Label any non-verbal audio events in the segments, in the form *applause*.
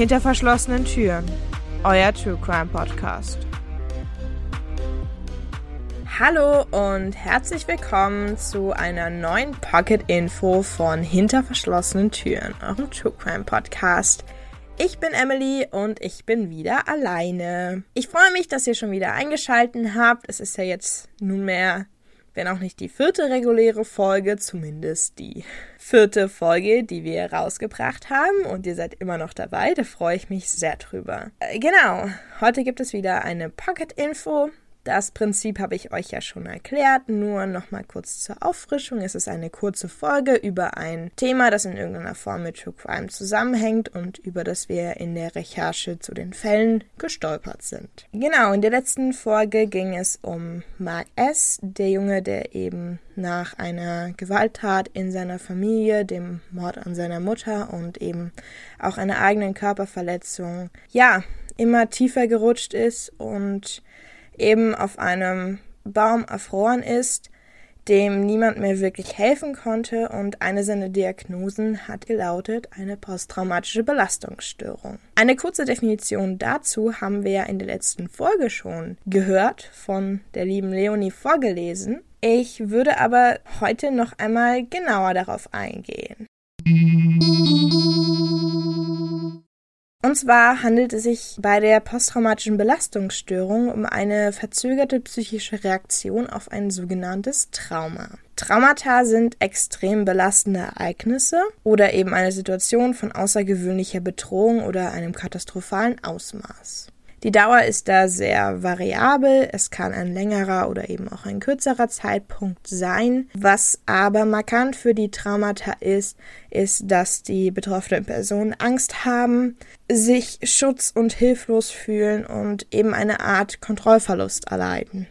Hinter verschlossenen Türen. Euer True Crime Podcast. Hallo und herzlich willkommen zu einer neuen Pocket Info von Hinter verschlossenen Türen, eurem True Crime Podcast. Ich bin Emily und ich bin wieder alleine. Ich freue mich, dass ihr schon wieder eingeschaltet habt. Es ist ja jetzt nunmehr wenn auch nicht die vierte reguläre Folge, zumindest die vierte Folge, die wir rausgebracht haben. Und ihr seid immer noch dabei, da freue ich mich sehr drüber. Äh, genau, heute gibt es wieder eine Pocket-Info. Das Prinzip habe ich euch ja schon erklärt, nur nochmal kurz zur Auffrischung. Es ist eine kurze Folge über ein Thema, das in irgendeiner Form mit True Crime zusammenhängt und über das wir in der Recherche zu den Fällen gestolpert sind. Genau, in der letzten Folge ging es um Mark S., der Junge, der eben nach einer Gewalttat in seiner Familie, dem Mord an seiner Mutter und eben auch einer eigenen Körperverletzung, ja, immer tiefer gerutscht ist und eben auf einem Baum erfroren ist, dem niemand mehr wirklich helfen konnte und eine seiner Diagnosen hat gelautet eine posttraumatische Belastungsstörung. Eine kurze Definition dazu haben wir ja in der letzten Folge schon gehört, von der lieben Leonie vorgelesen. Ich würde aber heute noch einmal genauer darauf eingehen. Und zwar handelt es sich bei der posttraumatischen Belastungsstörung um eine verzögerte psychische Reaktion auf ein sogenanntes Trauma. Traumata sind extrem belastende Ereignisse oder eben eine Situation von außergewöhnlicher Bedrohung oder einem katastrophalen Ausmaß. Die Dauer ist da sehr variabel. Es kann ein längerer oder eben auch ein kürzerer Zeitpunkt sein. Was aber markant für die Traumata ist, ist, dass die betroffenen Personen Angst haben, sich schutz- und hilflos fühlen und eben eine Art Kontrollverlust erleiden.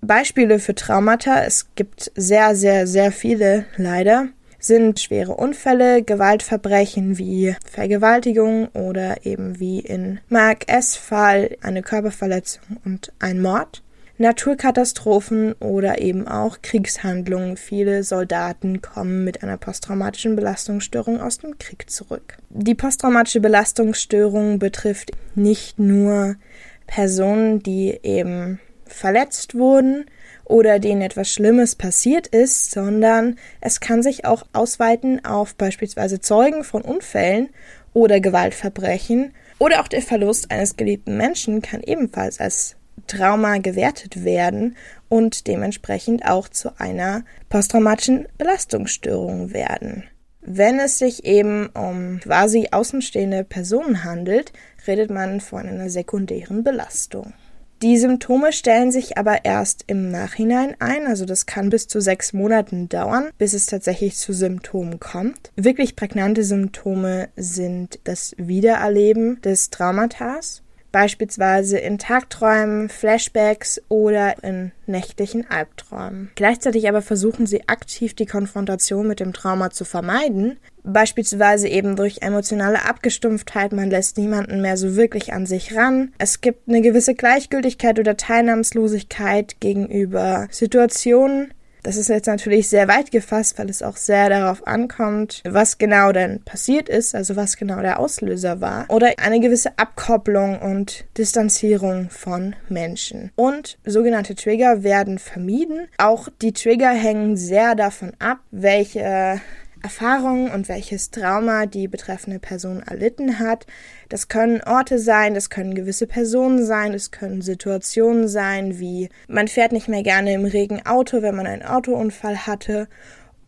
Beispiele für Traumata, es gibt sehr, sehr, sehr viele leider sind schwere Unfälle, Gewaltverbrechen wie Vergewaltigung oder eben wie in Mark S. Fall eine Körperverletzung und ein Mord. Naturkatastrophen oder eben auch Kriegshandlungen. Viele Soldaten kommen mit einer posttraumatischen Belastungsstörung aus dem Krieg zurück. Die posttraumatische Belastungsstörung betrifft nicht nur Personen, die eben verletzt wurden, oder denen etwas Schlimmes passiert ist, sondern es kann sich auch ausweiten auf beispielsweise Zeugen von Unfällen oder Gewaltverbrechen oder auch der Verlust eines geliebten Menschen kann ebenfalls als Trauma gewertet werden und dementsprechend auch zu einer posttraumatischen Belastungsstörung werden. Wenn es sich eben um quasi außenstehende Personen handelt, redet man von einer sekundären Belastung. Die Symptome stellen sich aber erst im Nachhinein ein, also das kann bis zu sechs Monaten dauern, bis es tatsächlich zu Symptomen kommt. Wirklich prägnante Symptome sind das Wiedererleben des Traumatas, beispielsweise in Tagträumen, Flashbacks oder in nächtlichen Albträumen. Gleichzeitig aber versuchen sie aktiv die Konfrontation mit dem Trauma zu vermeiden, beispielsweise eben durch emotionale Abgestumpftheit, man lässt niemanden mehr so wirklich an sich ran. Es gibt eine gewisse Gleichgültigkeit oder Teilnahmslosigkeit gegenüber Situationen, das ist jetzt natürlich sehr weit gefasst, weil es auch sehr darauf ankommt, was genau denn passiert ist, also was genau der Auslöser war. Oder eine gewisse Abkopplung und Distanzierung von Menschen. Und sogenannte Trigger werden vermieden. Auch die Trigger hängen sehr davon ab, welche Erfahrungen und welches Trauma die betreffende Person erlitten hat. Das können Orte sein, das können gewisse Personen sein, es können Situationen sein, wie man fährt nicht mehr gerne im Regen Auto, wenn man einen Autounfall hatte.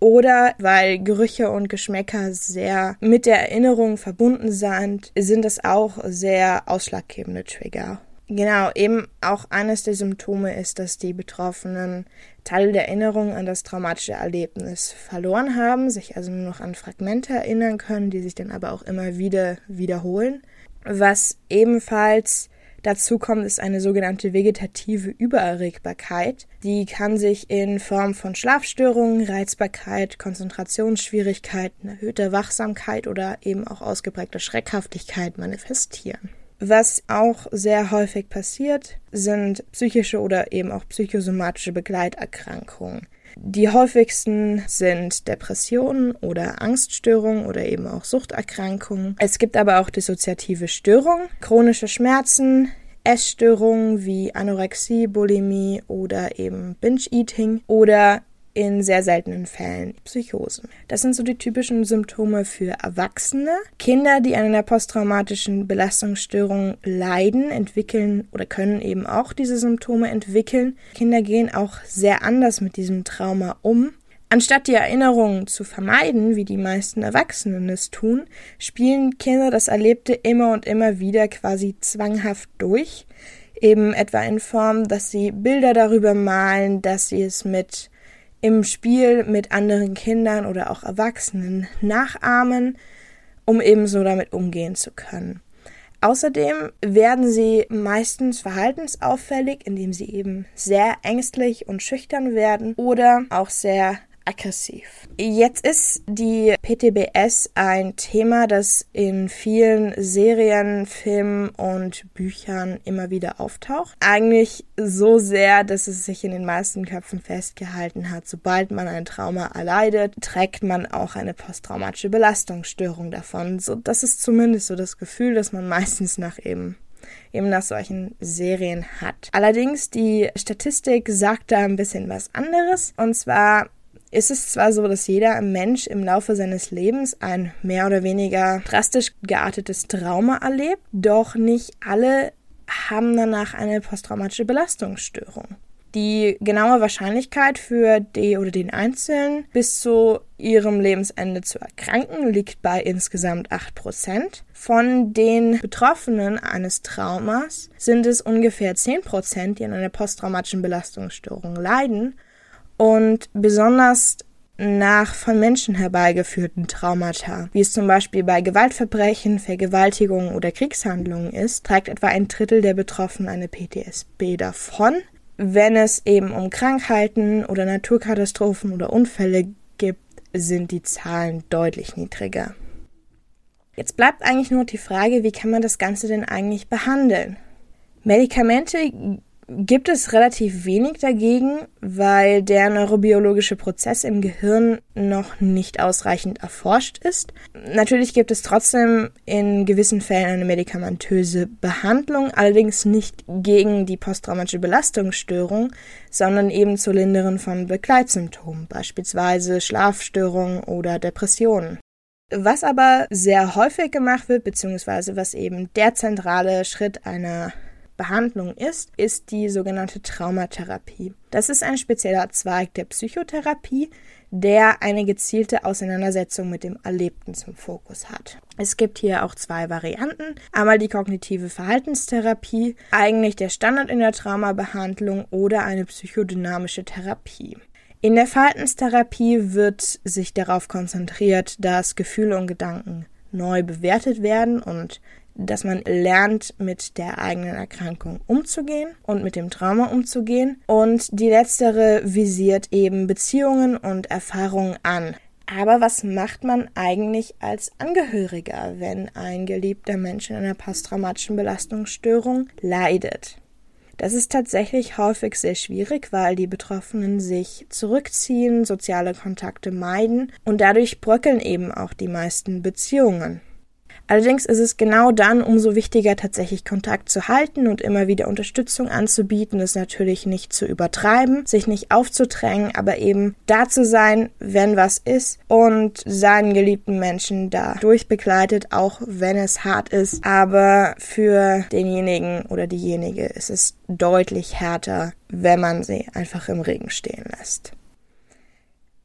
Oder weil Gerüche und Geschmäcker sehr mit der Erinnerung verbunden sind, sind es auch sehr ausschlaggebende Trigger. Genau, eben auch eines der Symptome ist, dass die Betroffenen Teile der Erinnerung an das traumatische Erlebnis verloren haben, sich also nur noch an Fragmente erinnern können, die sich dann aber auch immer wieder wiederholen. Was ebenfalls dazu kommt, ist eine sogenannte vegetative Übererregbarkeit. Die kann sich in Form von Schlafstörungen, Reizbarkeit, Konzentrationsschwierigkeiten, erhöhter Wachsamkeit oder eben auch ausgeprägter Schreckhaftigkeit manifestieren. Was auch sehr häufig passiert, sind psychische oder eben auch psychosomatische Begleiterkrankungen. Die häufigsten sind Depressionen oder Angststörungen oder eben auch Suchterkrankungen. Es gibt aber auch dissoziative Störungen, chronische Schmerzen, Essstörungen wie Anorexie, Bulimie oder eben Binge-Eating oder in sehr seltenen Fällen Psychosen. Das sind so die typischen Symptome für Erwachsene. Kinder, die an einer posttraumatischen Belastungsstörung leiden, entwickeln oder können eben auch diese Symptome entwickeln. Kinder gehen auch sehr anders mit diesem Trauma um. Anstatt die Erinnerungen zu vermeiden, wie die meisten Erwachsenen es tun, spielen Kinder das Erlebte immer und immer wieder quasi zwanghaft durch. Eben etwa in Form, dass sie Bilder darüber malen, dass sie es mit im Spiel mit anderen Kindern oder auch Erwachsenen nachahmen, um ebenso damit umgehen zu können. Außerdem werden sie meistens verhaltensauffällig, indem sie eben sehr ängstlich und schüchtern werden oder auch sehr aggressiv. Jetzt ist die PTBS ein Thema, das in vielen Serien, Filmen und Büchern immer wieder auftaucht. Eigentlich so sehr, dass es sich in den meisten Köpfen festgehalten hat, sobald man ein Trauma erleidet, trägt man auch eine posttraumatische Belastungsstörung davon. So, das ist zumindest so das Gefühl, das man *laughs* meistens nach eben eben nach solchen Serien hat. Allerdings, die Statistik sagt da ein bisschen was anderes. Und zwar ist es zwar so, dass jeder Mensch im Laufe seines Lebens ein mehr oder weniger drastisch geartetes Trauma erlebt, doch nicht alle haben danach eine posttraumatische Belastungsstörung. Die genaue Wahrscheinlichkeit für die oder den Einzelnen bis zu ihrem Lebensende zu erkranken liegt bei insgesamt 8%. Von den Betroffenen eines Traumas sind es ungefähr 10%, die an einer posttraumatischen Belastungsstörung leiden und besonders nach von Menschen herbeigeführten Traumata, wie es zum Beispiel bei Gewaltverbrechen, Vergewaltigungen oder Kriegshandlungen ist, trägt etwa ein Drittel der Betroffenen eine PTSB davon. Wenn es eben um Krankheiten oder Naturkatastrophen oder Unfälle gibt, sind die Zahlen deutlich niedriger. Jetzt bleibt eigentlich nur die Frage, wie kann man das Ganze denn eigentlich behandeln? Medikamente gibt es relativ wenig dagegen, weil der neurobiologische Prozess im Gehirn noch nicht ausreichend erforscht ist. Natürlich gibt es trotzdem in gewissen Fällen eine medikamentöse Behandlung, allerdings nicht gegen die posttraumatische Belastungsstörung, sondern eben zur Lindern von Begleitsymptomen, beispielsweise Schlafstörungen oder Depressionen. Was aber sehr häufig gemacht wird, beziehungsweise was eben der zentrale Schritt einer Behandlung ist, ist die sogenannte Traumatherapie. Das ist ein spezieller Zweig der Psychotherapie, der eine gezielte Auseinandersetzung mit dem Erlebten zum Fokus hat. Es gibt hier auch zwei Varianten. Einmal die kognitive Verhaltenstherapie, eigentlich der Standard in der Traumabehandlung oder eine psychodynamische Therapie. In der Verhaltenstherapie wird sich darauf konzentriert, dass Gefühle und Gedanken neu bewertet werden und dass man lernt, mit der eigenen Erkrankung umzugehen und mit dem Trauma umzugehen. Und die letztere visiert eben Beziehungen und Erfahrungen an. Aber was macht man eigentlich als Angehöriger, wenn ein geliebter Mensch in einer posttraumatischen Belastungsstörung leidet? Das ist tatsächlich häufig sehr schwierig, weil die Betroffenen sich zurückziehen, soziale Kontakte meiden und dadurch bröckeln eben auch die meisten Beziehungen. Allerdings ist es genau dann umso wichtiger, tatsächlich Kontakt zu halten und immer wieder Unterstützung anzubieten, es natürlich nicht zu übertreiben, sich nicht aufzudrängen, aber eben da zu sein, wenn was ist und seinen geliebten Menschen da durchbegleitet, auch wenn es hart ist. Aber für denjenigen oder diejenige ist es deutlich härter, wenn man sie einfach im Regen stehen lässt.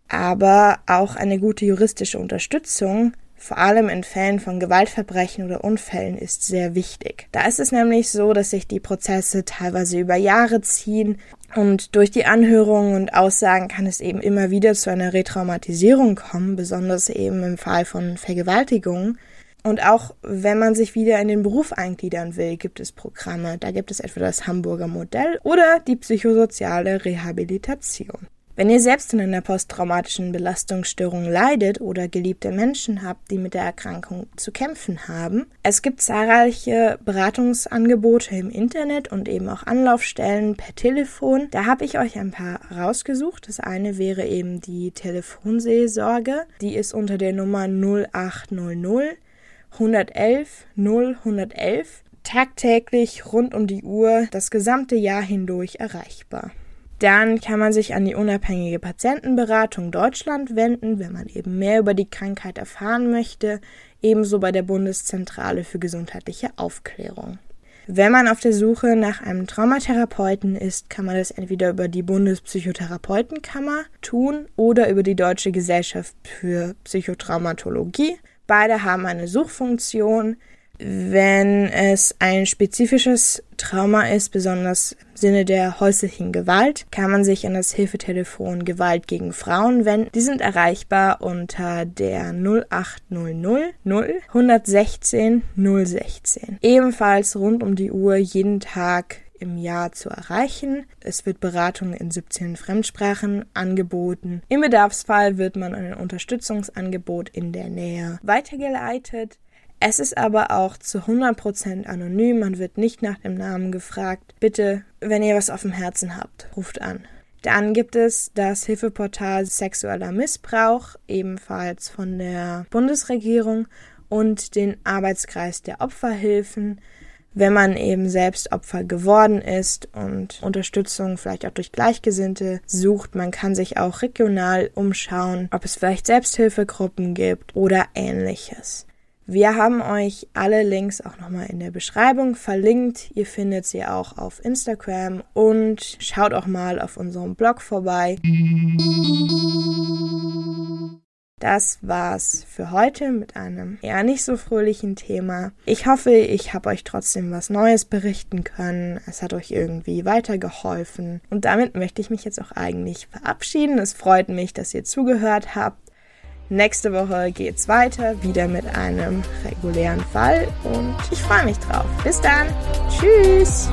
Aber auch eine gute juristische Unterstützung vor allem in Fällen von Gewaltverbrechen oder Unfällen ist sehr wichtig. Da ist es nämlich so, dass sich die Prozesse teilweise über Jahre ziehen und durch die Anhörungen und Aussagen kann es eben immer wieder zu einer Retraumatisierung kommen, besonders eben im Fall von Vergewaltigungen. Und auch wenn man sich wieder in den Beruf eingliedern will, gibt es Programme. Da gibt es etwa das Hamburger Modell oder die psychosoziale Rehabilitation. Wenn ihr selbst in einer posttraumatischen Belastungsstörung leidet oder geliebte Menschen habt, die mit der Erkrankung zu kämpfen haben, es gibt zahlreiche Beratungsangebote im Internet und eben auch Anlaufstellen per Telefon. Da habe ich euch ein paar rausgesucht. Das eine wäre eben die Telefonseelsorge. Die ist unter der Nummer 0800 111 0111 tagtäglich rund um die Uhr das gesamte Jahr hindurch erreichbar. Dann kann man sich an die unabhängige Patientenberatung Deutschland wenden, wenn man eben mehr über die Krankheit erfahren möchte, ebenso bei der Bundeszentrale für gesundheitliche Aufklärung. Wenn man auf der Suche nach einem Traumatherapeuten ist, kann man das entweder über die Bundespsychotherapeutenkammer tun oder über die Deutsche Gesellschaft für Psychotraumatologie. Beide haben eine Suchfunktion. Wenn es ein spezifisches Trauma ist, besonders im Sinne der häuslichen Gewalt, kann man sich an das Hilfetelefon Gewalt gegen Frauen wenden. Die sind erreichbar unter der 0800 0 116 016. Ebenfalls rund um die Uhr jeden Tag im Jahr zu erreichen. Es wird Beratung in 17 Fremdsprachen angeboten. Im Bedarfsfall wird man ein Unterstützungsangebot in der Nähe weitergeleitet. Es ist aber auch zu 100% anonym, man wird nicht nach dem Namen gefragt. Bitte, wenn ihr was auf dem Herzen habt, ruft an. Dann gibt es das Hilfeportal Sexueller Missbrauch, ebenfalls von der Bundesregierung, und den Arbeitskreis der Opferhilfen. Wenn man eben selbst Opfer geworden ist und Unterstützung vielleicht auch durch Gleichgesinnte sucht, man kann sich auch regional umschauen, ob es vielleicht Selbsthilfegruppen gibt oder ähnliches. Wir haben euch alle Links auch nochmal in der Beschreibung verlinkt. Ihr findet sie auch auf Instagram und schaut auch mal auf unserem Blog vorbei. Das war's für heute mit einem eher nicht so fröhlichen Thema. Ich hoffe, ich habe euch trotzdem was Neues berichten können. Es hat euch irgendwie weitergeholfen. Und damit möchte ich mich jetzt auch eigentlich verabschieden. Es freut mich, dass ihr zugehört habt. Nächste Woche geht's weiter, wieder mit einem regulären Fall und ich freue mich drauf. Bis dann. Tschüss.